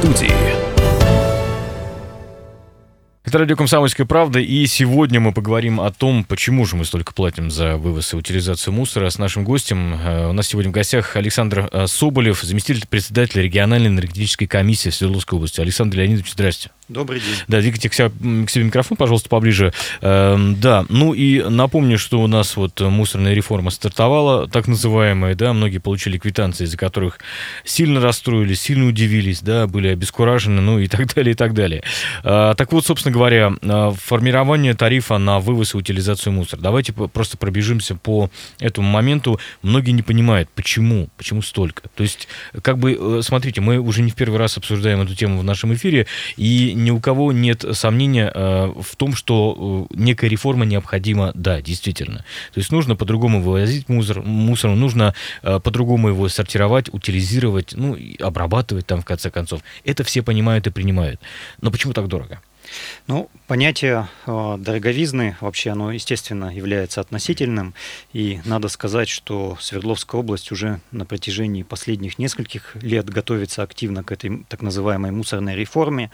студии. Это радио «Комсомольская правда», и сегодня мы поговорим о том, почему же мы столько платим за вывоз и утилизацию мусора с нашим гостем. Э, у нас сегодня в гостях Александр э, Соболев, заместитель председателя региональной энергетической комиссии Свердловской области. Александр Леонидович, здрасте. Добрый день. Да, двигайте к себе, к себе микрофон, пожалуйста, поближе. Эм, да, ну и напомню, что у нас вот мусорная реформа стартовала, так называемая, да, многие получили квитанции, из-за которых сильно расстроились, сильно удивились, да, были обескуражены, ну и так далее, и так далее. Э, так вот, собственно говоря, э, формирование тарифа на вывоз и утилизацию мусора. Давайте просто пробежимся по этому моменту. Многие не понимают, почему, почему столько. То есть, как бы, э, смотрите, мы уже не в первый раз обсуждаем эту тему в нашем эфире, и ни у кого нет сомнения э, в том, что э, некая реформа необходима, да, действительно. То есть нужно по-другому вывозить мусор, мусор нужно э, по-другому его сортировать, утилизировать, ну, обрабатывать там в конце концов. Это все понимают и принимают. Но почему так дорого? Ну, понятие э, дороговизны вообще, оно, естественно, является относительным. И надо сказать, что Свердловская область уже на протяжении последних нескольких лет готовится активно к этой так называемой мусорной реформе.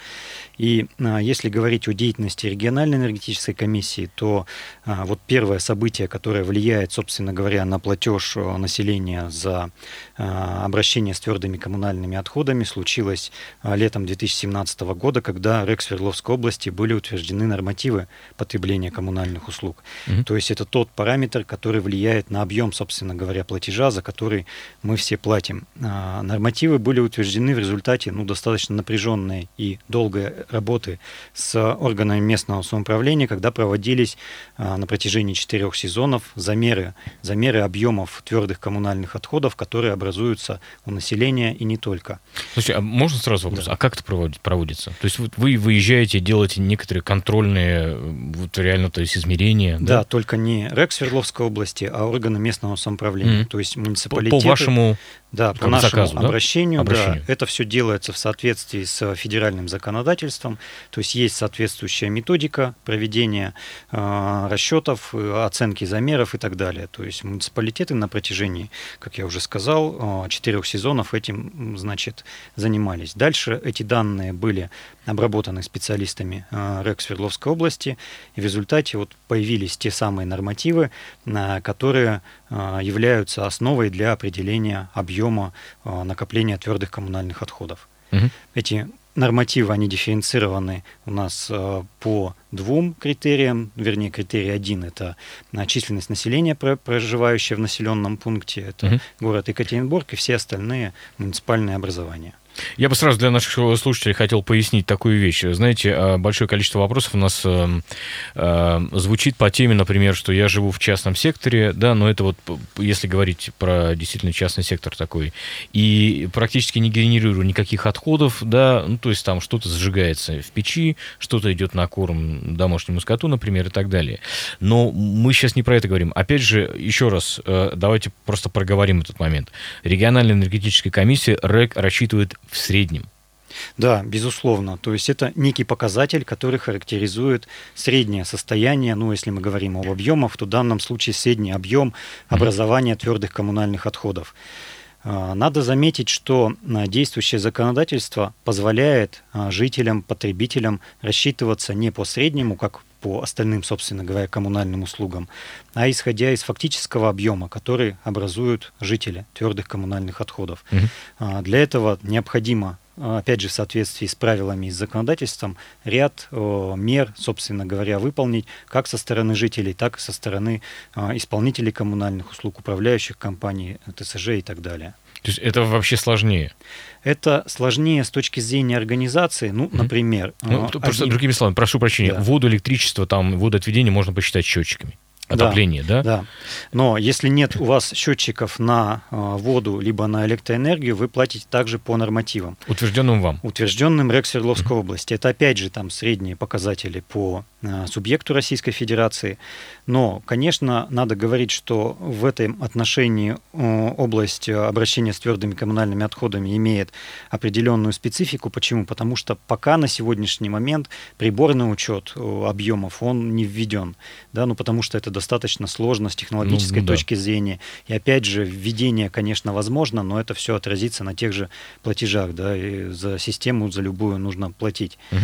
И э, если говорить о деятельности региональной энергетической комиссии, то э, вот первое событие, которое влияет, собственно говоря, на платеж населения за обращение с твердыми коммунальными отходами, случилось летом 2017 года, когда РЭК Свердловской области области были утверждены нормативы потребления коммунальных услуг. Угу. То есть это тот параметр, который влияет на объем, собственно говоря, платежа, за который мы все платим. А, нормативы были утверждены в результате ну, достаточно напряженной и долгой работы с органами местного самоуправления, когда проводились а, на протяжении четырех сезонов замеры, замеры объемов твердых коммунальных отходов, которые образуются у населения и не только. Слушайте, а можно сразу вопрос? Да. А как это проводится? То есть вы выезжаете, делаете некоторые контрольные, вот реально, то есть измерения. Да, да только не РЭК Свердловской области, а органы местного самоуправления, mm-hmm. то есть муниципалитеты. По, по вашему да, по нашему заказу, обращению, да? обращению, да, это все делается в соответствии с федеральным законодательством, то есть есть соответствующая методика проведения э, расчетов, оценки замеров и так далее. То есть муниципалитеты на протяжении, как я уже сказал, э, четырех сезонов этим, значит, занимались. Дальше эти данные были обработаны специалистами э, РЭК Свердловской области, и в результате вот появились те самые нормативы, э, которые э, являются основой для определения объема а, накопления твердых коммунальных отходов. Угу. Эти нормативы, они дифференцированы у нас а, по двум критериям. Вернее, критерий один – это а, численность населения, проживающее в населенном пункте. Это угу. город Екатеринбург и все остальные муниципальные образования. Я бы сразу для наших слушателей хотел пояснить такую вещь. Знаете, а, большое количество вопросов у нас э, э, звучит по теме, например, что я живу в частном секторе, да, но это вот, если говорить про действительно частный сектор такой, и практически не генерирую никаких отходов, да, ну, то есть там что-то сжигается в печи, что-то идет на корм домашнему скоту, например, и так далее. Но мы сейчас не про это говорим. Опять же, еще раз, э, давайте просто проговорим этот момент. Региональная энергетическая комиссия РЭК рассчитывает в среднем. Да, безусловно. То есть это некий показатель, который характеризует среднее состояние, ну, если мы говорим об объемах, то в данном случае средний объем образования твердых коммунальных отходов. А, надо заметить, что а, действующее законодательство позволяет а, жителям, потребителям рассчитываться не по среднему, как по остальным, собственно говоря, коммунальным услугам, а исходя из фактического объема, который образуют жители твердых коммунальных отходов. Угу. Для этого необходимо опять же, в соответствии с правилами и с законодательством, ряд мер, собственно говоря, выполнить как со стороны жителей, так и со стороны исполнителей коммунальных услуг, управляющих компаний, ТСЖ и так далее. То есть это вообще сложнее? Это сложнее с точки зрения организации. Ну, mm-hmm. например... Ну, один... Просто другими словами, прошу прощения, да. воду, электричество, там, водоотведение можно посчитать счетчиками отопление, да, да? Да. Но если нет у вас счетчиков на э, воду либо на электроэнергию, вы платите также по нормативам. Утвержденным вам? Утвержденным РЭК Свердловской mm-hmm. области. Это опять же там средние показатели по субъекту Российской Федерации. Но, конечно, надо говорить, что в этом отношении э, область обращения с твердыми коммунальными отходами имеет определенную специфику. Почему? Потому что пока на сегодняшний момент приборный учет объемов, он не введен. Да, ну, потому что это достаточно сложно с технологической ну, ну, точки да. зрения. И опять же, введение, конечно, возможно, но это все отразится на тех же платежах. Да, и за систему, за любую нужно платить. Угу.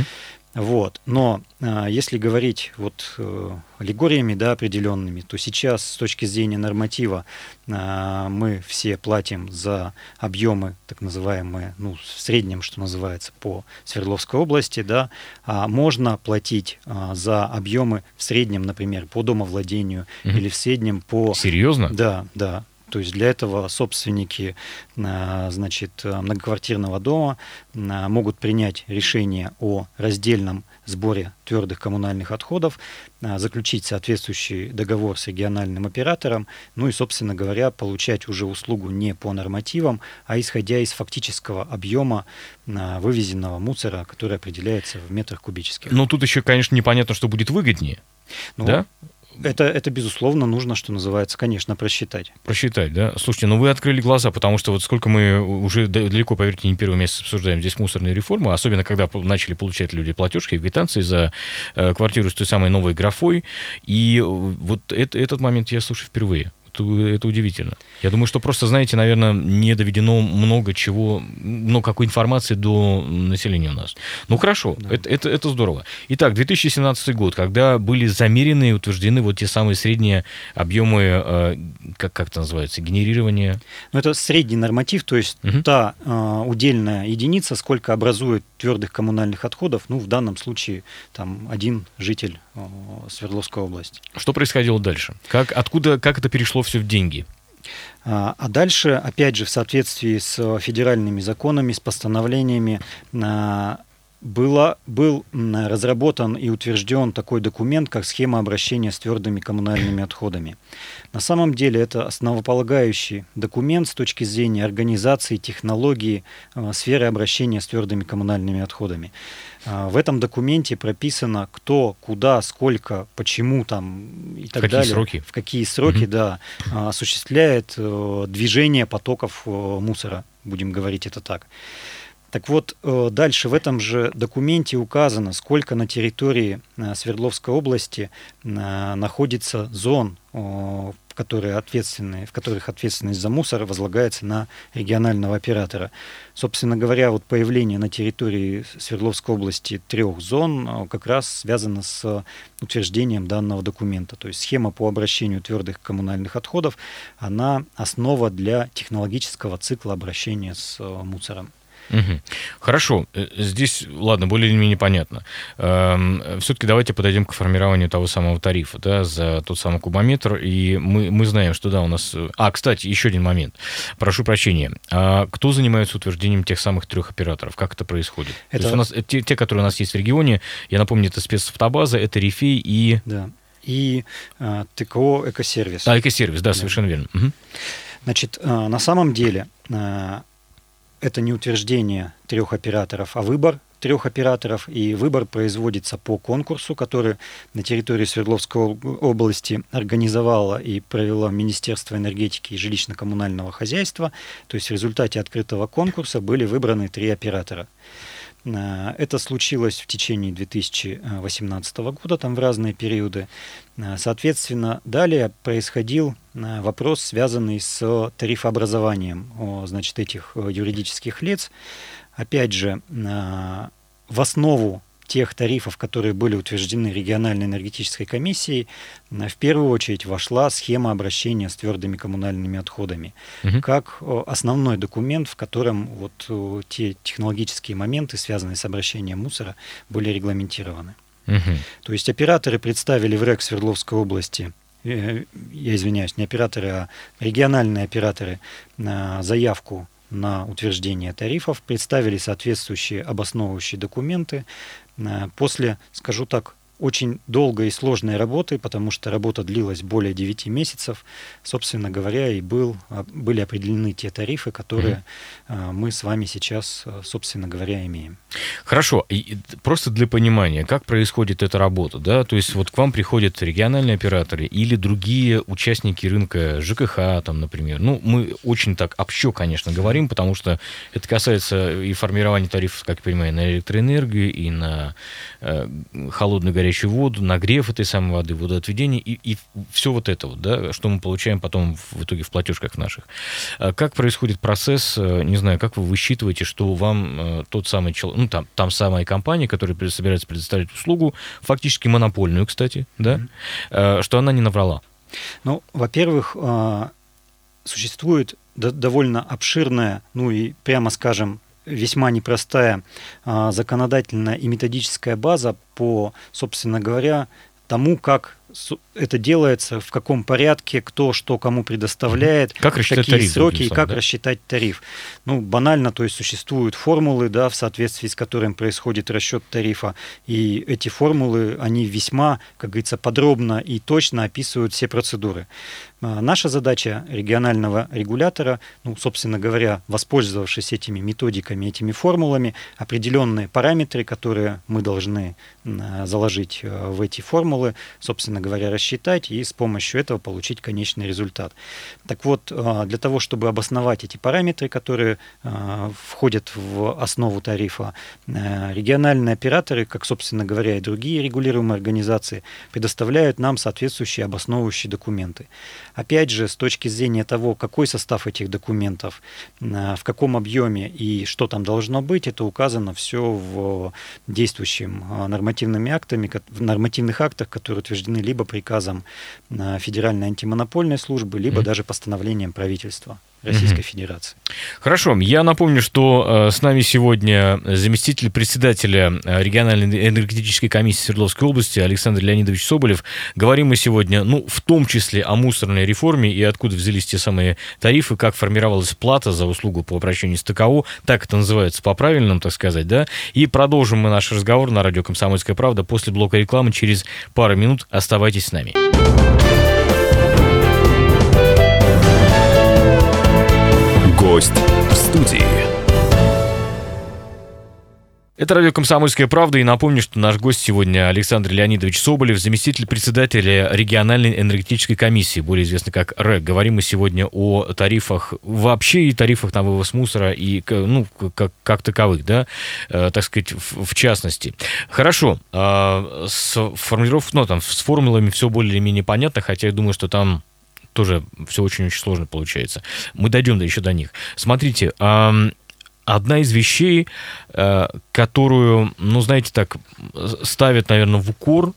Вот. Но э, если говорить вот э, аллегориями да, определенными, то сейчас с точки зрения норматива э, мы все платим за объемы, так называемые, ну, в среднем, что называется, по Свердловской области, да, а можно платить э, за объемы в среднем, например, по домовладению mm-hmm. или в среднем по... Серьезно? Да, да. То есть для этого собственники а, значит, многоквартирного дома а, могут принять решение о раздельном сборе твердых коммунальных отходов, а, заключить соответствующий договор с региональным оператором, ну и, собственно говоря, получать уже услугу не по нормативам, а исходя из фактического объема вывезенного мусора, который определяется в метрах кубических. Но тут еще, конечно, непонятно, что будет выгоднее. Ну, да? Это, это, безусловно, нужно, что называется, конечно, просчитать. Просчитать, да? Слушайте, ну вы открыли глаза, потому что вот сколько мы уже далеко, поверьте, не первый месяц обсуждаем здесь мусорные реформы, особенно когда начали получать люди платежки, квитанции за э, квартиру с той самой новой графой. И вот это, этот момент я слушаю впервые это удивительно. Я думаю, что просто, знаете, наверное, не доведено много чего, много какой информации до населения у нас. Ну хорошо, да. это, это, это здорово. Итак, 2017 год, когда были замерены и утверждены вот те самые средние объемы, э, как, как это называется, генерирования? Ну это средний норматив, то есть угу. та э, удельная единица, сколько образует твердых коммунальных отходов, ну в данном случае там один житель Свердловской области. Что происходило дальше? Как, откуда, как это перешло все в деньги. А, а дальше, опять же, в соответствии с федеральными законами, с постановлениями, было, был разработан и утвержден такой документ, как схема обращения с твердыми коммунальными отходами. На самом деле это основополагающий документ с точки зрения организации, технологии, э, сферы обращения с твердыми коммунальными отходами. Э, в этом документе прописано, кто, куда, сколько, почему там и так в далее. Сроки? В какие сроки, угу. да, осуществляет э, движение потоков мусора, будем говорить это так. Так вот, э, дальше в этом же документе указано, сколько на территории э, Свердловской области э, находится зон, которые ответственны, в которых ответственность за мусор возлагается на регионального оператора. Собственно говоря, вот появление на территории Свердловской области трех зон как раз связано с утверждением данного документа. То есть схема по обращению твердых коммунальных отходов, она основа для технологического цикла обращения с мусором. Угу. Хорошо, э, здесь, ладно, более-менее понятно. Эм, Все-таки давайте подойдем к формированию того самого тарифа, да, за тот самый кубометр, и мы, мы знаем, что, да, у нас... А, кстати, еще один момент. Прошу прощения. А кто занимается утверждением тех самых трех операторов? Как это происходит? Это... То есть у нас, э, те, те, которые у нас есть в регионе, я напомню, это спецавтобаза, это Рифей и... Да, и э, ТКО «Экосервис». А, «Экосервис», да, да. совершенно верно. Угу. Значит, э, на самом деле... Э, это не утверждение трех операторов, а выбор трех операторов, и выбор производится по конкурсу, который на территории Свердловской области организовало и провело Министерство энергетики и жилищно-коммунального хозяйства. То есть в результате открытого конкурса были выбраны три оператора. Э, это случилось в течение 2018 года, там в разные периоды. Э, соответственно, далее происходил э, вопрос, связанный с тарифообразованием значит, этих юридических лиц. Опять же, в основу тех тарифов, которые были утверждены региональной энергетической комиссией, в первую очередь вошла схема обращения с твердыми коммунальными отходами, угу. как основной документ, в котором вот те технологические моменты, связанные с обращением мусора, были регламентированы. Угу. То есть операторы представили в РЭК Свердловской области э, я извиняюсь, не операторы, а региональные операторы заявку на утверждение тарифов, представили соответствующие обосновывающие документы. Э, после, скажу так, очень долгой и сложной работы, потому что работа длилась более 9 месяцев, собственно говоря, и был, а, были определены те тарифы, которые mm-hmm. мы с вами сейчас, собственно говоря, имеем. Хорошо, и просто для понимания, как происходит эта работа, да, то есть вот к вам приходят региональные операторы или другие участники рынка ЖКХ, там, например, ну, мы очень так общо, конечно, говорим, потому что это касается и формирования тарифов, как я понимаю, на электроэнергию, и на э, холодную горячую воду, нагрев этой самой воды, водоотведение, и, и все вот это вот, да, что мы получаем потом в итоге в платежках наших. А как происходит процесс, э, не знаю, как вы высчитываете, что вам э, тот самый человек, ну, там, там самая компания, которая собирается предоставить услугу, фактически монопольную, кстати, да, mm-hmm. что она не наврала? Ну, во-первых, существует довольно обширная, ну и прямо скажем, весьма непростая а, законодательная и методическая база по, собственно говоря, тому, как это делается, в каком порядке, кто что кому предоставляет, как рассчитать какие тариф, сроки и как да? рассчитать тариф. Ну, банально, то есть существуют формулы, да, в соответствии с которыми происходит расчет тарифа, и эти формулы, они весьма, как говорится, подробно и точно описывают все процедуры. А, наша задача регионального регулятора, ну, собственно говоря, воспользовавшись этими методиками, этими формулами, определенные параметры, которые мы должны заложить э, в эти формулы, собственно говоря, рассчитать и с помощью этого получить конечный результат. Так вот, э, для того, чтобы обосновать эти параметры, которые э, входят в основу тарифа, региональные операторы, как, собственно говоря, и другие регулируемые организации, предоставляют нам соответствующие обосновывающие документы. Опять же, с точки зрения того, какой состав этих документов, в каком объеме и что там должно быть, это указано все в действующем нормативными актами, в нормативных актах, которые утверждены либо приказом Федеральной антимонопольной службы, либо mm-hmm. даже постановлением правительства. Российской mm-hmm. Федерации. Хорошо. Я напомню, что э, с нами сегодня заместитель председателя э, региональной энергетической комиссии Свердловской области Александр Леонидович Соболев. Говорим мы сегодня, ну, в том числе о мусорной реформе и откуда взялись те самые тарифы, как формировалась плата за услугу по обращению с ТКО, так это называется по-правильному, так сказать, да. И продолжим мы наш разговор на радио «Комсомольская правда» после блока рекламы через пару минут. Оставайтесь с нами. Гость в студии. Это радио «Комсомольская правда». И напомню, что наш гость сегодня Александр Леонидович Соболев, заместитель председателя региональной энергетической комиссии, более известный как РЭК. Говорим мы сегодня о тарифах вообще и тарифах на вывоз мусора и ну, как, как таковых, да, э, так сказать, в, в частности. Хорошо. Э, с формулировкой, ну, там, с формулами все более-менее понятно, хотя я думаю, что там тоже все очень-очень сложно получается. Мы дойдем еще до них. Смотрите, одна из вещей, э, которую, ну, знаете, так, ставят, наверное, в укор,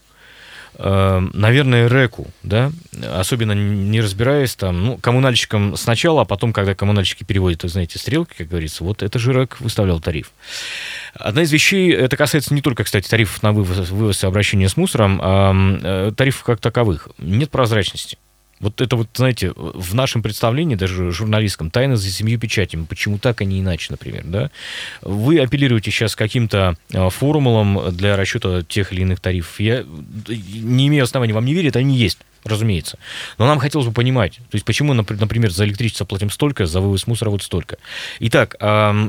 э, наверное, РЭКу, да, особенно не разбираясь там, ну, коммунальщикам сначала, а потом, когда коммунальщики переводят, вы знаете, стрелки, как говорится, вот это же РЭК выставлял тариф. Одна из вещей, это касается не только, кстати, тарифов на вывоз, вывоз и обращение с мусором, а тарифов как таковых. Нет прозрачности. Вот это вот, знаете, в нашем представлении, даже журналистском, тайна за семью печатями. Почему так, а не иначе, например, да? Вы апеллируете сейчас каким-то а, формулам для расчета тех или иных тарифов. Я не имею оснований вам не верить, они есть разумеется. Но нам хотелось бы понимать, то есть почему, например, за электричество платим столько, за вывоз мусора вот столько. Итак,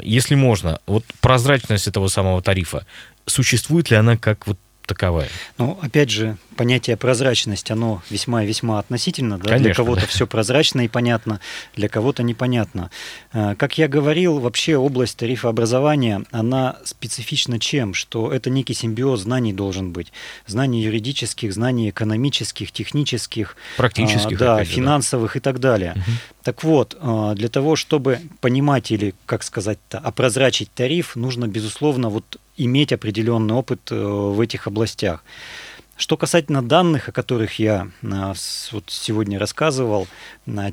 если можно, вот прозрачность этого самого тарифа, существует ли она как вот таковая? Ну, опять же, понятие прозрачность, оно весьма и весьма относительно. Да? Для кого-то да. все прозрачно и понятно, для кого-то непонятно. Э, как я говорил, вообще область тарифообразования, она специфична чем? Что это некий симбиоз знаний должен быть. Знаний юридических, знаний экономических, технических, практических, да, финансовых да. и так далее. Угу. Так вот, э, для того, чтобы понимать или, как сказать-то, опрозрачить тариф, нужно, безусловно, вот иметь определенный опыт э, в этих областях. Что касательно данных, о которых я а, вот сегодня рассказывал,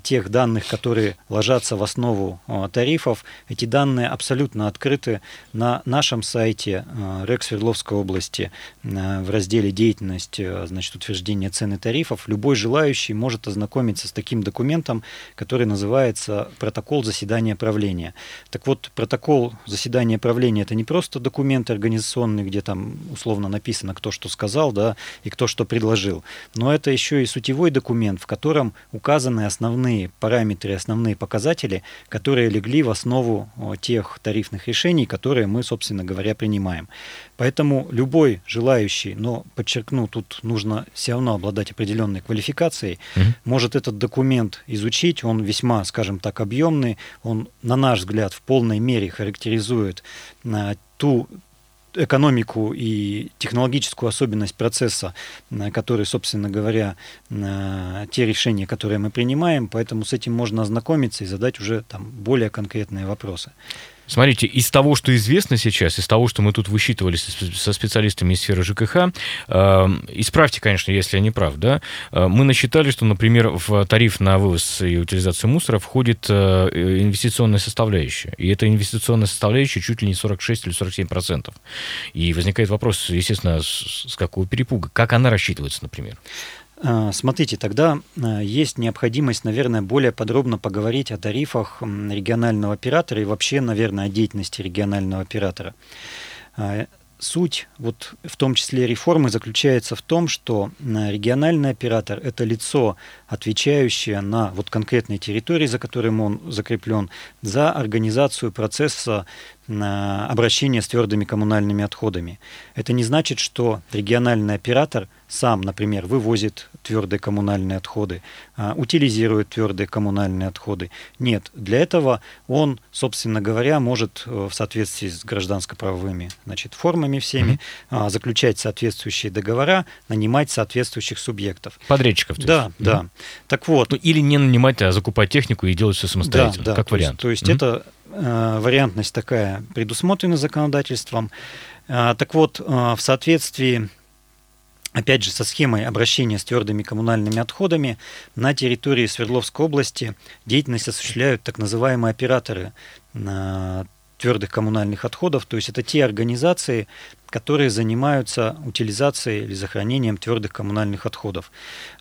тех данных, которые ложатся в основу а, тарифов, эти данные абсолютно открыты на нашем сайте а, РЭК Свердловской области в разделе «Деятельность», значит, утверждение цены тарифов. Любой желающий может ознакомиться с таким документом, который называется «Протокол заседания правления». Так вот, протокол заседания правления – это не просто документ организационный, где там условно написано, кто что сказал, да, и кто что предложил. Но это еще и сутевой документ, в котором указаны основные параметры, основные показатели, которые легли в основу тех тарифных решений, которые мы, собственно говоря, принимаем. Поэтому любой желающий, но подчеркну, тут нужно все равно обладать определенной квалификацией, угу. может этот документ изучить, он весьма, скажем так, объемный, он, на наш взгляд, в полной мере характеризует а, ту экономику и технологическую особенность процесса, который, собственно говоря, те решения, которые мы принимаем, поэтому с этим можно ознакомиться и задать уже там более конкретные вопросы. Смотрите, из того, что известно сейчас, из того, что мы тут высчитывали со специалистами из сферы ЖКХ, э, исправьте, конечно, если я не прав, да, э, мы насчитали, что, например, в тариф на вывоз и утилизацию мусора входит э, инвестиционная составляющая. И эта инвестиционная составляющая чуть ли не 46 или 47 процентов. И возникает вопрос, естественно, с, с какого перепуга? Как она рассчитывается, например? А, смотрите, тогда а, есть необходимость, наверное, более подробно поговорить о тарифах регионального оператора и вообще, наверное, о деятельности регионального оператора. А, суть, вот в том числе реформы, заключается в том, что региональный оператор – это лицо, отвечающее на вот конкретной территории, за которым он закреплен, за организацию процесса обращения с твердыми коммунальными отходами. Это не значит, что региональный оператор сам, например, вывозит твердые коммунальные отходы, а, утилизирует твердые коммунальные отходы. Нет, для этого он, собственно говоря, может э, в соответствии с гражданско-правовыми значит, формами всеми mm-hmm. заключать соответствующие договора, нанимать соответствующих субъектов. Подрядчиков. Да, есть. да. Mm-hmm. Так вот. Ну, или не нанимать, а закупать технику и делать все самостоятельно, да, да, как то вариант. Есть, то есть mm-hmm. это вариантность такая предусмотрена законодательством. Э, так вот, э, в соответствии опять же, со схемой обращения с твердыми коммунальными отходами на территории Свердловской области деятельность осуществляют так называемые операторы твердых коммунальных отходов, то есть это те организации, которые занимаются утилизацией или захоронением твердых коммунальных отходов.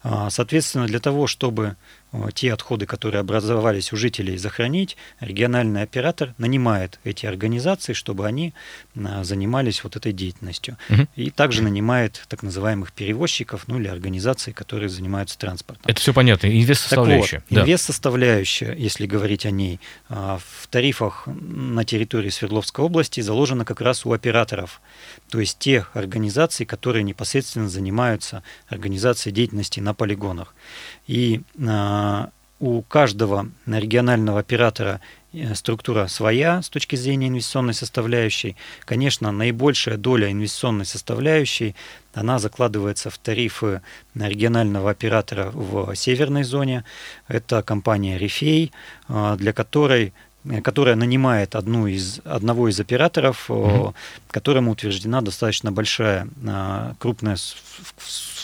А, соответственно, для того, чтобы Э, те отходы, которые образовались у жителей, захоронить, региональный оператор нанимает эти организации, чтобы они э, занимались вот этой деятельностью. Угу. И также нанимает так называемых перевозчиков, ну или организации, которые занимаются транспортом. Это все понятно. Инвест-составляющая. Так вот, да. инвест-составляющая, если говорить о ней, в тарифах на территории Свердловской области заложена как раз у операторов, то есть тех организаций, которые непосредственно занимаются организацией деятельности на полигонах. И э, у каждого регионального оператора э, структура своя с точки зрения инвестиционной составляющей. Конечно, наибольшая доля инвестиционной составляющей, она закладывается в тарифы регионального оператора в северной зоне. Это компания «Рифей», э, для которой которая нанимает одну из, одного из операторов, mm-hmm. которому утверждена достаточно большая, крупная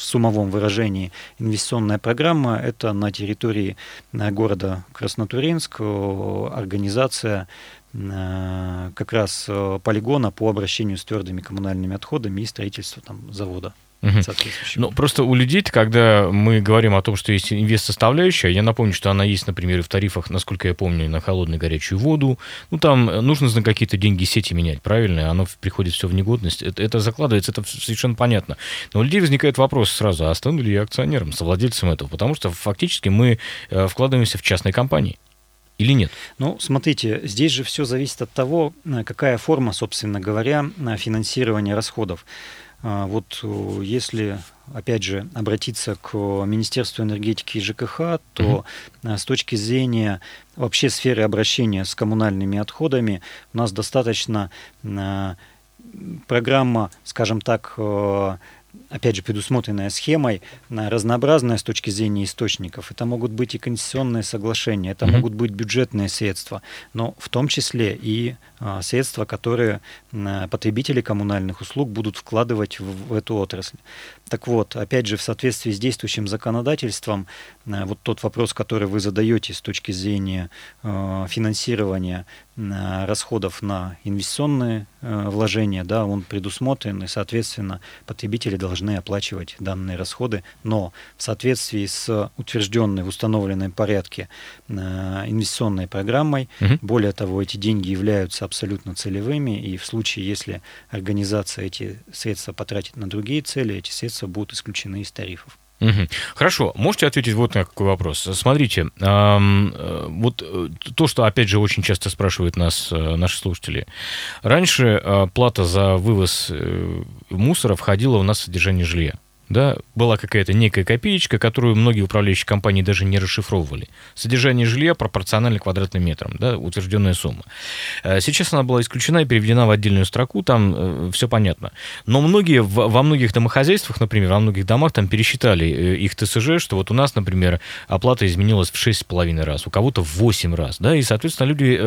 суммовом выражении инвестиционная программа. Это на территории э, города Краснотуринск организация э, как раз э, полигона по обращению с твердыми коммунальными отходами и строительству там, завода. Угу. Ну, просто у людей, когда мы говорим о том, что есть инвест-составляющая, я напомню, что она есть, например, в тарифах, насколько я помню, на холодную горячую воду. Ну, там нужно за какие-то деньги сети менять, правильно? Оно приходит все в негодность. Это, это закладывается, это совершенно понятно. Но у людей возникает вопрос сразу, а стану ли я акционером, совладельцем этого? Потому что фактически мы э, вкладываемся в частные компании. Или нет? Ну, смотрите, здесь же все зависит от того, э, какая форма, собственно говоря, э, финансирования расходов. А, вот э, если, опять же, обратиться к Министерству энергетики и ЖКХ, то угу. с точки зрения вообще сферы обращения с коммунальными отходами у нас достаточно а, программа, скажем так, э, опять же, предусмотренная схемой, разнообразная с точки зрения источников. Это могут быть и конституционные соглашения, это mm-hmm. могут быть бюджетные средства, но в том числе и а, средства, которые а, потребители коммунальных услуг будут вкладывать в, в эту отрасль. Так вот, опять же, в соответствии с действующим законодательством, а, вот тот вопрос, который вы задаете с точки зрения а, финансирования а, расходов на инвестиционные вложения, да, он предусмотрен, и, соответственно, потребители должны оплачивать данные расходы, но в соответствии с утвержденной в установленном порядке э, инвестиционной программой, угу. более того, эти деньги являются абсолютно целевыми, и в случае, если организация эти средства потратит на другие цели, эти средства будут исключены из тарифов. Угу. Хорошо, можете ответить вот на какой вопрос. Смотрите, э, вот э, то, что, опять же, очень часто спрашивают нас э, наши слушатели. Раньше плата за вывоз мусора входила у нас в содержание жилья да, была какая-то некая копеечка, которую многие управляющие компании даже не расшифровывали. Содержание жилья пропорционально квадратным метрам, да, утвержденная сумма. Э, сейчас она была исключена и переведена в отдельную строку, там э, все понятно. Но многие, во многих домохозяйствах, например, во многих домах там пересчитали э, их ТСЖ, что вот у нас, например, оплата изменилась в 6,5 раз, у кого-то в 8 раз, да, и, соответственно, люди,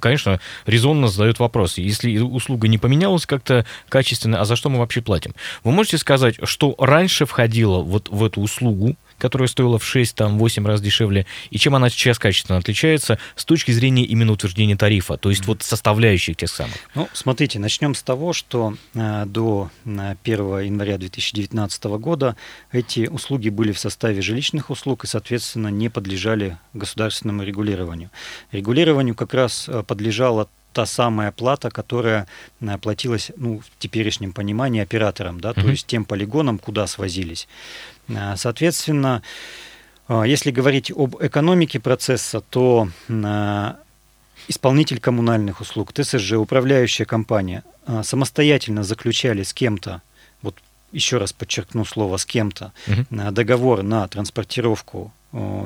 конечно, резонно задают вопрос, если услуга не поменялась как-то качественно, а за что мы вообще платим? Вы можете сказать, что раньше раньше входила вот в эту услугу, которая стоила в 6-8 раз дешевле, и чем она сейчас качественно отличается с точки зрения именно утверждения тарифа, то есть вот составляющих тех самых? Ну, смотрите, начнем с того, что э, до 1 э, января 2019 года эти услуги были в составе жилищных услуг и, соответственно, не подлежали государственному регулированию. Регулированию как раз э, подлежало та самая плата, которая э, платилась, ну, в теперешнем понимании операторам, да, mm-hmm. то есть тем полигонам, куда свозились. Э, соответственно, э, если говорить об экономике процесса, то исполнитель коммунальных услуг, ТСЖ, управляющая компания самостоятельно заключали с кем-то, вот еще раз подчеркну слово с кем-то, угу. договор на транспортировку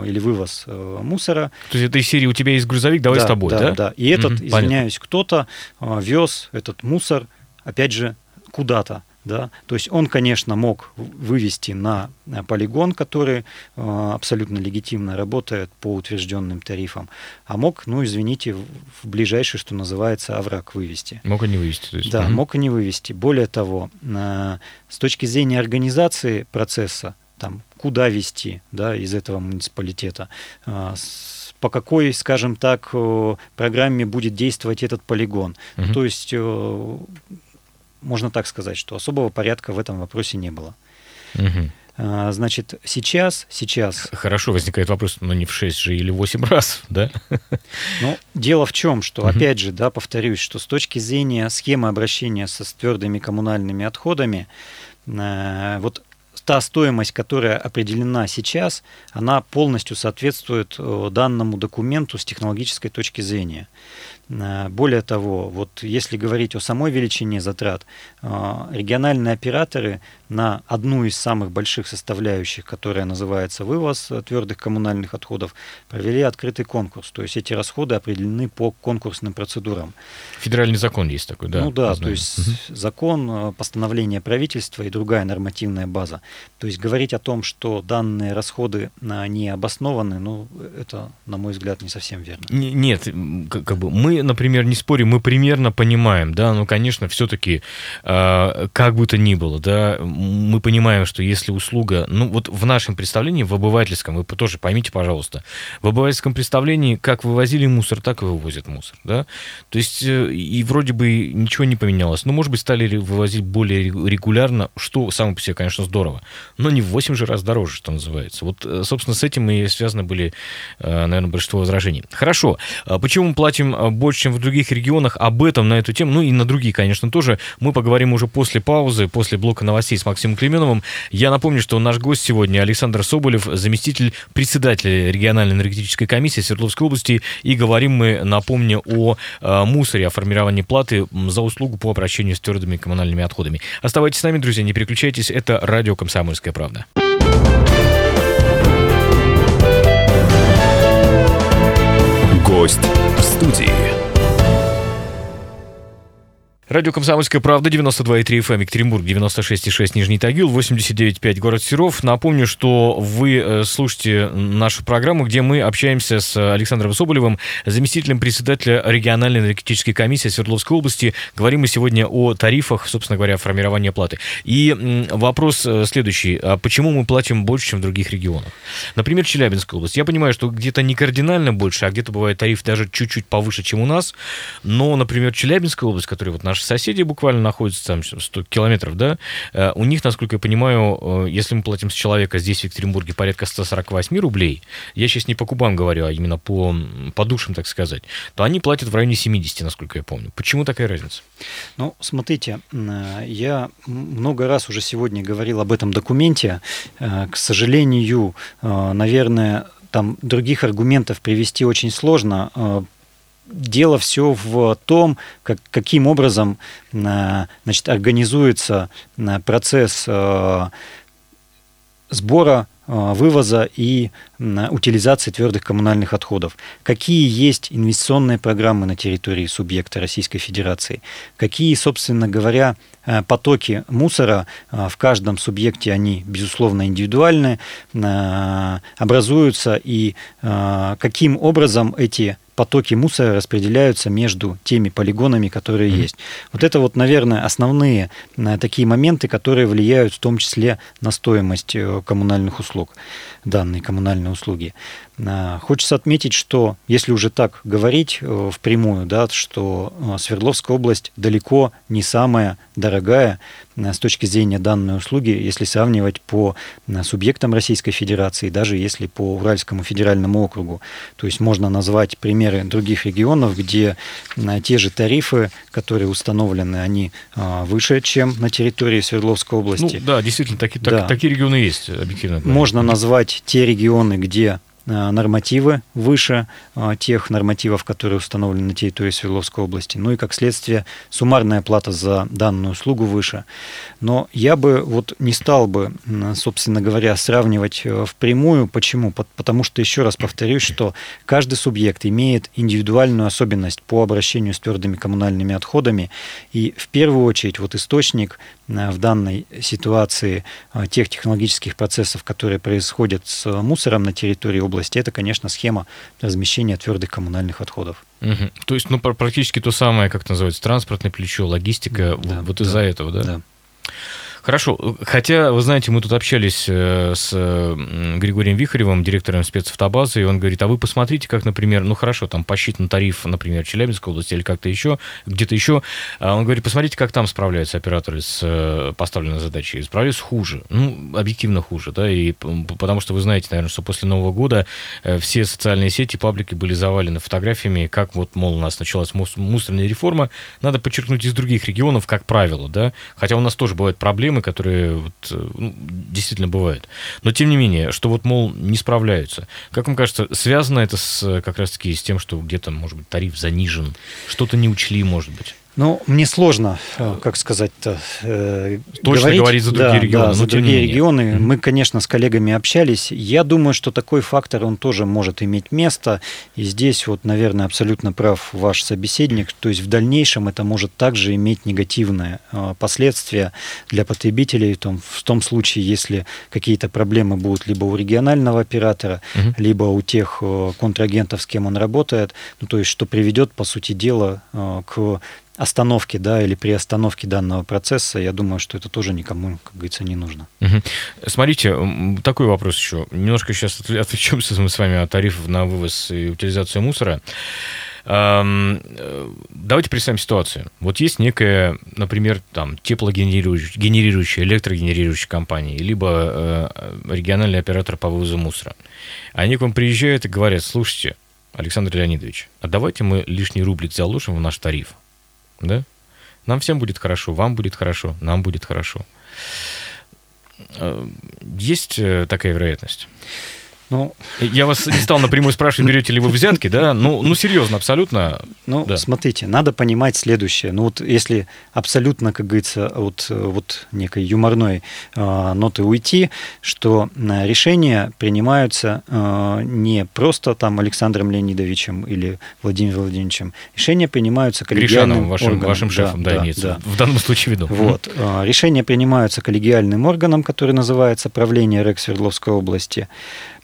или вывоз э, мусора. То есть это из серии «У тебя есть грузовик, давай да, с тобой», да? Да, да. И этот, угу, извиняюсь, кто-то э, вез этот мусор, опять же, куда-то. Да? То есть он, конечно, мог вывести на полигон, который абсолютно легитимно работает по утвержденным тарифам, а мог, ну, извините, в ближайший, что называется, овраг вывести. Мог и не вывести. То есть. Да, угу. мог и не вывести. Более того, с точки зрения организации процесса, там, куда вести да, из этого муниципалитета, а, по какой, скажем так, программе будет действовать этот полигон. Угу. То есть, можно так сказать, что особого порядка в этом вопросе не было. Угу. Значит, сейчас, сейчас... Хорошо, возникает вопрос, но не в 6 же или 8 раз, да? Ну, дело в чем, что, угу. опять же, да, повторюсь, что с точки зрения схемы обращения со твердыми коммунальными отходами, э, вот та стоимость, которая определена сейчас, она полностью соответствует э, данному документу с технологической точки зрения. Э, более того, вот если говорить о самой величине затрат, э, региональные операторы на одну из самых больших составляющих, которая называется вывоз твердых коммунальных отходов, провели открытый конкурс. То есть эти расходы определены по конкурсным процедурам. Федеральный закон есть такой, да? Ну да, то есть угу. закон, постановление правительства и другая нормативная база. То есть говорить о том, что данные расходы не обоснованы, ну это, на мой взгляд, не совсем верно. Нет, как бы мы например, не спорим, мы примерно понимаем, да, но, конечно, все-таки, э, как бы то ни было, да, мы понимаем, что если услуга, ну, вот в нашем представлении, в обывательском, вы тоже поймите, пожалуйста, в обывательском представлении, как вывозили мусор, так и вывозят мусор, да, то есть, э, и вроде бы ничего не поменялось, ну, может быть, стали вывозить более регулярно, что само по себе, конечно, здорово, но не в 8 же раз дороже, что называется. Вот, э, собственно, с этим и связаны были, э, наверное, большинство возражений. Хорошо, а почему мы платим больше чем в других регионах. Об этом, на эту тему, ну и на другие, конечно, тоже, мы поговорим уже после паузы, после блока новостей Максимом Клеменовым. Я напомню, что наш гость сегодня Александр Соболев, заместитель председателя региональной энергетической комиссии Свердловской области. И говорим мы, напомню, о э, мусоре, о формировании платы за услугу по обращению с твердыми коммунальными отходами. Оставайтесь с нами, друзья, не переключайтесь. Это радио «Комсомольская правда». Гость в студии. Радио «Комсомольская правда», 92,3 FM, Екатеринбург, 96,6 Нижний Тагил, 89,5 город Серов. Напомню, что вы э, слушаете нашу программу, где мы общаемся с Александром Соболевым, заместителем председателя региональной энергетической комиссии Свердловской области. Говорим мы сегодня о тарифах, собственно говоря, формирования платы. И вопрос э, следующий. А почему мы платим больше, чем в других регионах? Например, Челябинская область. Я понимаю, что где-то не кардинально больше, а где-то бывает тариф даже чуть-чуть повыше, чем у нас. Но, например, Челябинская область, которая вот наш наши соседи буквально находятся там 100 километров, да, э, у них, насколько я понимаю, если мы платим с человека здесь, в Екатеринбурге, порядка 148 рублей, я сейчас не по кубам говорю, а именно по, по душам, так сказать, то они платят в районе 70, насколько я помню. Почему такая разница? Ну, смотрите, я много раз уже сегодня говорил об этом документе. К сожалению, наверное, там других аргументов привести очень сложно. Дело все в том, как, каким образом э, значит, организуется э, процесс сбора Э, вывоза и утилизации твердых коммунальных отходов. Какие есть инвестиционные программы на территории субъекта Российской Федерации? Какие, собственно говоря, потоки мусора в каждом субъекте, они, безусловно, индивидуальны, образуются и каким образом эти потоки мусора распределяются между теми полигонами, которые mm-hmm. есть. Вот это вот, наверное, основные такие моменты, которые влияют в том числе на стоимость коммунальных услуг данной коммунальной услуги. А, хочется отметить, что если уже так говорить э, впрямую, да, что э, Свердловская область далеко не самая дорогая э, с точки зрения данной услуги, если сравнивать по субъектам Российской Федерации, даже если по Уральскому федеральному округу. То есть можно назвать примеры других регионов, где те же тарифы, которые установлены, они выше, чем на территории Свердловской области. Ну, да, действительно, такие, да. так, такие регионы есть, объективно. Можно назвать брать те регионы, где Э, нормативы выше э, тех нормативов, которые установлены на территории Свердловской области. Ну и, как следствие, суммарная плата за данную услугу выше. Но я бы вот не стал бы, собственно говоря, сравнивать э, впрямую. Почему? Потому что, еще раз повторюсь, что каждый субъект имеет индивидуальную особенность по обращению с твердыми коммунальными отходами. И в первую очередь вот источник в данной ситуации тех технологических процессов, которые происходят с мусором на территории области, это, конечно, схема размещения твердых коммунальных отходов. Угу. То есть, ну, практически то самое, как называется, транспортное плечо, логистика, да, вот да, из-за этого, да? Да. Хорошо. Хотя, вы знаете, мы тут общались э, с Григорием Вихаревым, директором спецавтобазы, и он говорит, а вы посмотрите, как, например, ну хорошо, там посчитан тариф, например, Челябинской области или как-то еще, где-то еще. А он говорит, посмотрите, как там справляются операторы с э, поставленной задачей. Справляются хуже. Ну, объективно хуже, да, и потому что вы знаете, наверное, что после Нового года э, все социальные сети, паблики были завалены фотографиями, как вот, мол, у нас началась мусорная реформа. Надо подчеркнуть из других регионов, как правило, да, хотя у нас тоже бывают проблемы, проблемы, которые вот, э, ну, действительно бывают. Но тем не менее, что вот, мол, не справляются. Как вам кажется, связано это с, как раз-таки с тем, что где-то, может быть, тариф занижен, что-то не учли, может быть? Ну, мне сложно, э, как сказать-то, э, Точно говорить, говорить за другие да, регионы. Да, за другие регионы. Mm-hmm. Мы, конечно, с коллегами общались. Я думаю, что такой фактор, он тоже может иметь место. И здесь вот, наверное, абсолютно прав ваш собеседник. То есть в дальнейшем это может также иметь негативные э, последствия для потребителей, в том, в том случае, если какие-то проблемы будут либо у регионального оператора, mm-hmm. либо у тех э, контрагентов, с кем он работает. Ну, то есть что приведет, по сути дела, к остановки, да, или при остановке данного процесса, я думаю, что это тоже никому, как говорится, не нужно. Угу. Смотрите, такой вопрос еще. Немножко сейчас отвлечемся мы с вами от тарифов на вывоз и утилизацию мусора. Э, давайте представим ситуацию. Вот есть некая, например, там, теплогенерирующая, генерирующая, электрогенерирующая компания, либо э, региональный оператор по вывозу мусора. Они к вам приезжают и говорят, слушайте, Александр Леонидович, а давайте мы лишний рублик заложим в наш тариф да? Нам всем будет хорошо, вам будет хорошо, нам будет хорошо. Э, есть э, такая вероятность? Ну, я вас не стал напрямую спрашивать, берете ли вы взятки, да? Ну, ну серьезно, абсолютно. Ну, да. смотрите, надо понимать следующее. Ну, вот если абсолютно, как говорится, от вот некой юморной э, ноты уйти, что э, решения принимаются э, не просто там Александром Леонидовичем или Владимиром Владимировичем. Решения принимаются коллегиальным вашим, органом. вашим шефом, да, да, да, да. в данном случае веду. Вот. Э, решения принимаются коллегиальным органом, который называется правление РЭК Свердловской области.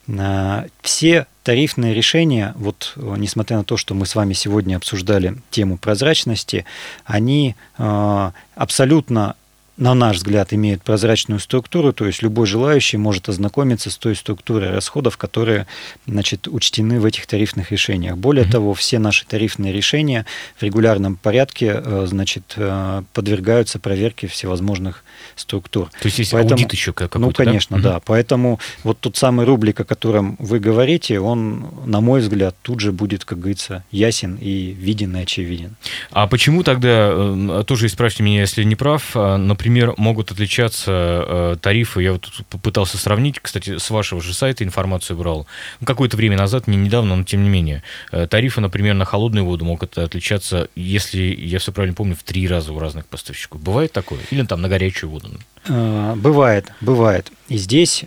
Э, все тарифные решения, вот несмотря на то, что мы с вами сегодня обсуждали тему прозрачности, они э, абсолютно на наш взгляд, имеют прозрачную структуру, то есть любой желающий может ознакомиться с той структурой расходов, которые значит, учтены в этих тарифных решениях. Более mm-hmm. того, все наши тарифные решения в регулярном порядке э, значит, э, подвергаются проверке всевозможных структур. То есть есть Поэтому, аудит еще какой-то, Ну, конечно, да? да. Поэтому вот тот самый рублик, о котором вы говорите, он, на мой взгляд, тут же будет, как говорится, ясен и виден и очевиден. А почему тогда, э, тоже исправьте меня, если не прав, например, например, могут отличаться э, тарифы. Я вот попытался сравнить, кстати, с вашего же сайта информацию брал. Какое-то время назад, не недавно, но тем не менее. Э, тарифы, например, на холодную воду могут отличаться, если я все правильно помню, в три раза у разных поставщиков. Бывает такое? Или там на горячую воду? Э, бывает, бывает. И здесь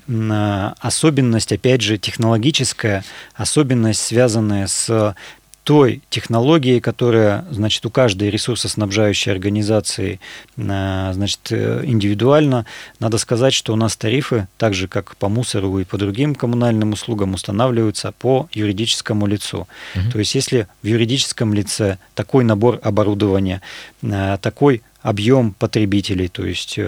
особенность, опять же, технологическая, особенность, связанная с той технологии, которая, значит, у каждой ресурсоснабжающей организации, э, значит, э, индивидуально. Надо сказать, что у нас тарифы, так же как по мусору и по другим коммунальным услугам, устанавливаются по юридическому лицу. Угу. То есть, если в юридическом лице такой набор оборудования, э, такой объем потребителей, то есть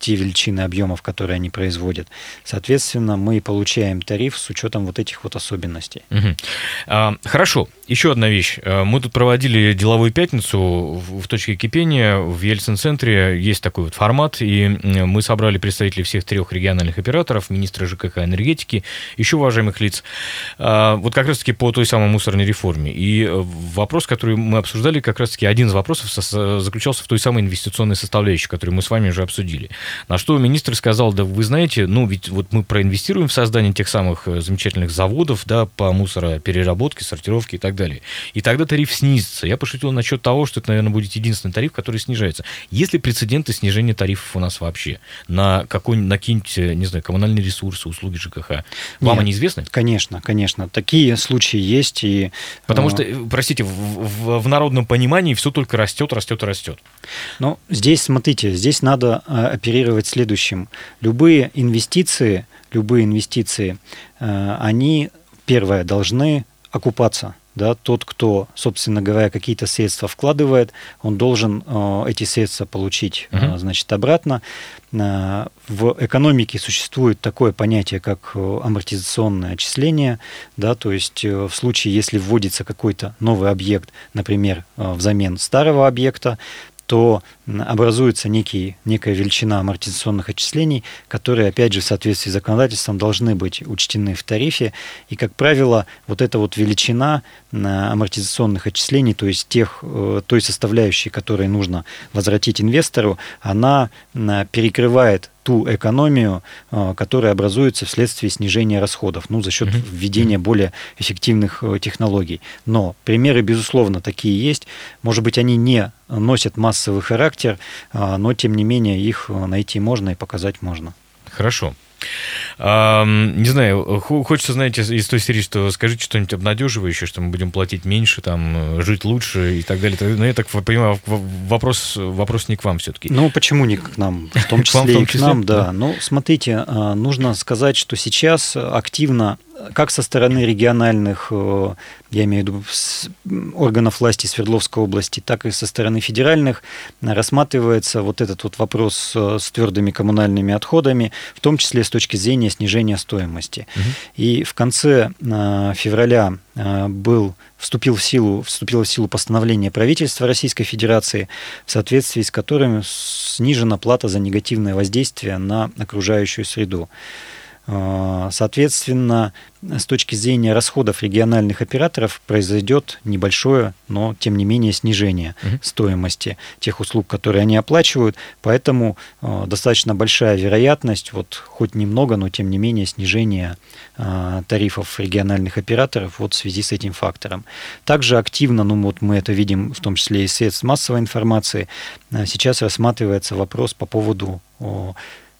те величины объемов, которые они производят. Соответственно, мы получаем тариф с учетом вот этих вот особенностей. Угу. А, хорошо. Еще одна вещь. А, мы тут проводили деловую пятницу в, точке кипения в Ельцин-центре. Есть такой вот формат, и мы собрали представителей всех трех региональных операторов, министра ЖКХ энергетики, еще уважаемых лиц, а, вот как раз-таки по той самой мусорной реформе. И вопрос, который мы обсуждали, как раз-таки один из вопросов заключался в той самой инвестиционной составляющей, которую мы с вами уже обсудили. На что министр сказал, да вы знаете, ну ведь вот мы проинвестируем в создание тех самых э, замечательных заводов, да, по мусоропереработке, сортировке и так далее. И тогда тариф снизится. Я пошутил насчет того, что это, наверное, будет единственный тариф, который снижается. Есть ли прецеденты снижения тарифов у нас вообще? На какой-нибудь, на какие-нибудь, э, не знаю, коммунальные ресурсы, услуги ЖКХ? Вам Нет, они известны? Конечно, конечно. Такие случаи есть. И, Потому э, что, простите, в, в, в народном понимании все только растет, растет, растет. Ну, здесь, смотрите, здесь надо оперировать мотивировать следующим. Любые инвестиции, любые инвестиции, э, они, первое, должны окупаться. Да, тот, кто, собственно говоря, какие-то средства вкладывает, он должен э, эти средства получить, uh-huh. значит, обратно. Э, в экономике существует такое понятие, как амортизационное отчисление, да, то есть э, в случае, если вводится какой-то новый объект, например, э, взамен старого объекта, то образуется некий, некая величина амортизационных отчислений, которые, опять же, в соответствии с законодательством должны быть учтены в тарифе. И, как правило, вот эта вот величина амортизационных отчислений, то есть тех, э, той составляющей, которой нужно возвратить инвестору, она перекрывает ту экономию, э, которая образуется вследствие снижения расходов, ну, за счет введения более эффективных э, технологий. Но примеры, безусловно, такие есть. Может быть, они не носят массовый характер, а, но, тем не менее, их найти можно и показать можно. Хорошо. А, не знаю, хочется, знаете, из той серии, что скажите что-нибудь обнадеживающее, что мы будем платить меньше, там, жить лучше и так далее. Но я так понимаю, вопрос, вопрос не к вам все-таки. Ну, почему не к нам? В том числе, к вам, в том числе? и к нам, да. да. Ну, смотрите, а, нужно сказать, что сейчас активно как со стороны региональных, э, я имею в виду органов власти Свердловской области, так и со стороны федеральных рассматривается вот этот вот вопрос э, с твердыми коммунальными отходами, в том числе с точки зрения снижения стоимости. Угу. И в конце э, февраля был вступил в силу, вступило в силу постановление правительства Российской Федерации, в соответствии с которым снижена плата за негативное воздействие на окружающую среду. А, соответственно, с точки зрения расходов региональных операторов произойдет небольшое, но тем не менее снижение угу. стоимости тех услуг, которые они оплачивают. Поэтому э, достаточно большая вероятность, вот хоть немного, но тем не менее снижение э, тарифов региональных операторов вот в связи с этим фактором. Также активно, ну вот мы это видим в том числе и средств массовой информации, э, сейчас рассматривается вопрос по поводу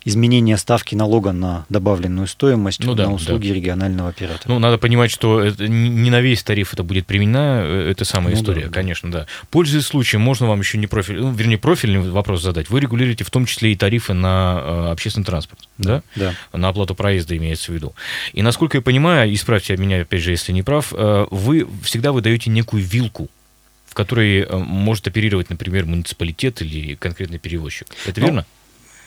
изменение ставки налога на добавленную стоимость ну, да, на услуги да. регионального оператора. Ну, надо понимать, что это не на весь тариф это будет применена, э, эта самая ну, история, да, конечно, да. Пользуясь случаем, можно вам еще не профиль, ну, вернее, профильный вопрос задать. Вы регулируете в том числе и тарифы на э, общественный транспорт, да? Да. На оплату проезда имеется в виду. И насколько я понимаю, исправьте меня, опять же, если не прав, э, вы всегда выдаете некую вилку в которой может оперировать, например, муниципалитет или конкретный перевозчик. Это ну, верно?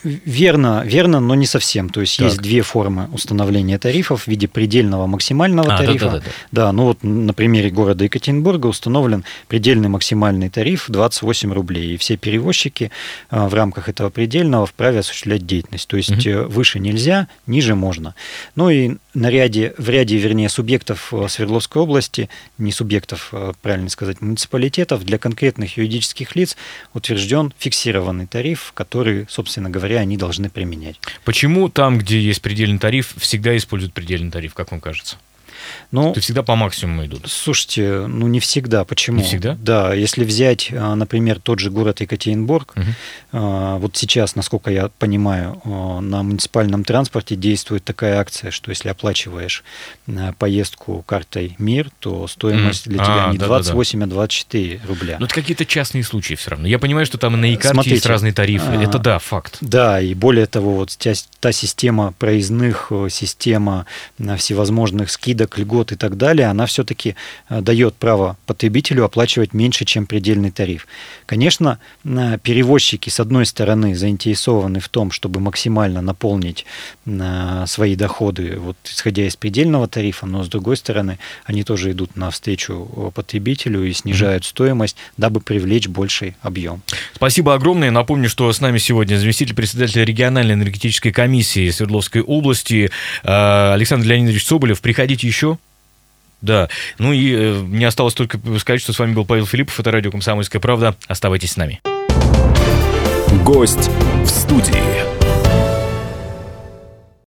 Верно, верно, но не совсем. То есть так. есть две формы установления тарифов в виде предельного максимального а, тарифа. Да, да, да, да. да, ну вот на примере города Екатеринбурга установлен предельный максимальный тариф 28 рублей. И все перевозчики а, в рамках этого предельного вправе осуществлять деятельность. То есть угу. выше нельзя, ниже можно. Ну и на ряде, в ряде, вернее, субъектов э, Свердловской области, не субъектов, а, правильно сказать, муниципалитетов, для конкретных юридических лиц утвержден фиксированный тариф, который, собственно говоря, они должны применять. Почему там, где есть предельный тариф, всегда используют предельный тариф, как вам кажется? Ну, То всегда по максимуму идут? Слушайте, ну не всегда. Почему? Не всегда? Да, если взять, а, например, тот же город Екатеринбург, угу. вот сейчас, насколько я понимаю, а, на муниципальном транспорте действует такая акция, что если оплачиваешь поездку картой МИР, то стоимость для тебя а, не да, 28, да, да. а 24 рубля. Но это какие-то частные случаи все равно. Я понимаю, что там и на e есть разные тарифы. А, это да, факт. Да, и более того, вот та, та система проездных, система всевозможных скидок, льгот и так далее, она все-таки э, дает право потребителю оплачивать меньше, чем предельный тариф. Конечно, э, перевозчики, с одной стороны, заинтересованы в том, чтобы максимально наполнить э, свои доходы, вот, исходя из предельного тарифа, но с другой стороны, они тоже идут навстречу потребителю и снижают стоимость, дабы привлечь больший объем. Спасибо огромное. Напомню, что с нами сегодня заместитель председателя региональной энергетической комиссии Свердловской области Александр Леонидович Соболев. Приходите еще. Да. Ну и э, мне осталось только сказать, что с вами был Павел Филиппов, это радио «Комсомольская правда». Оставайтесь с нами. Гость в студии.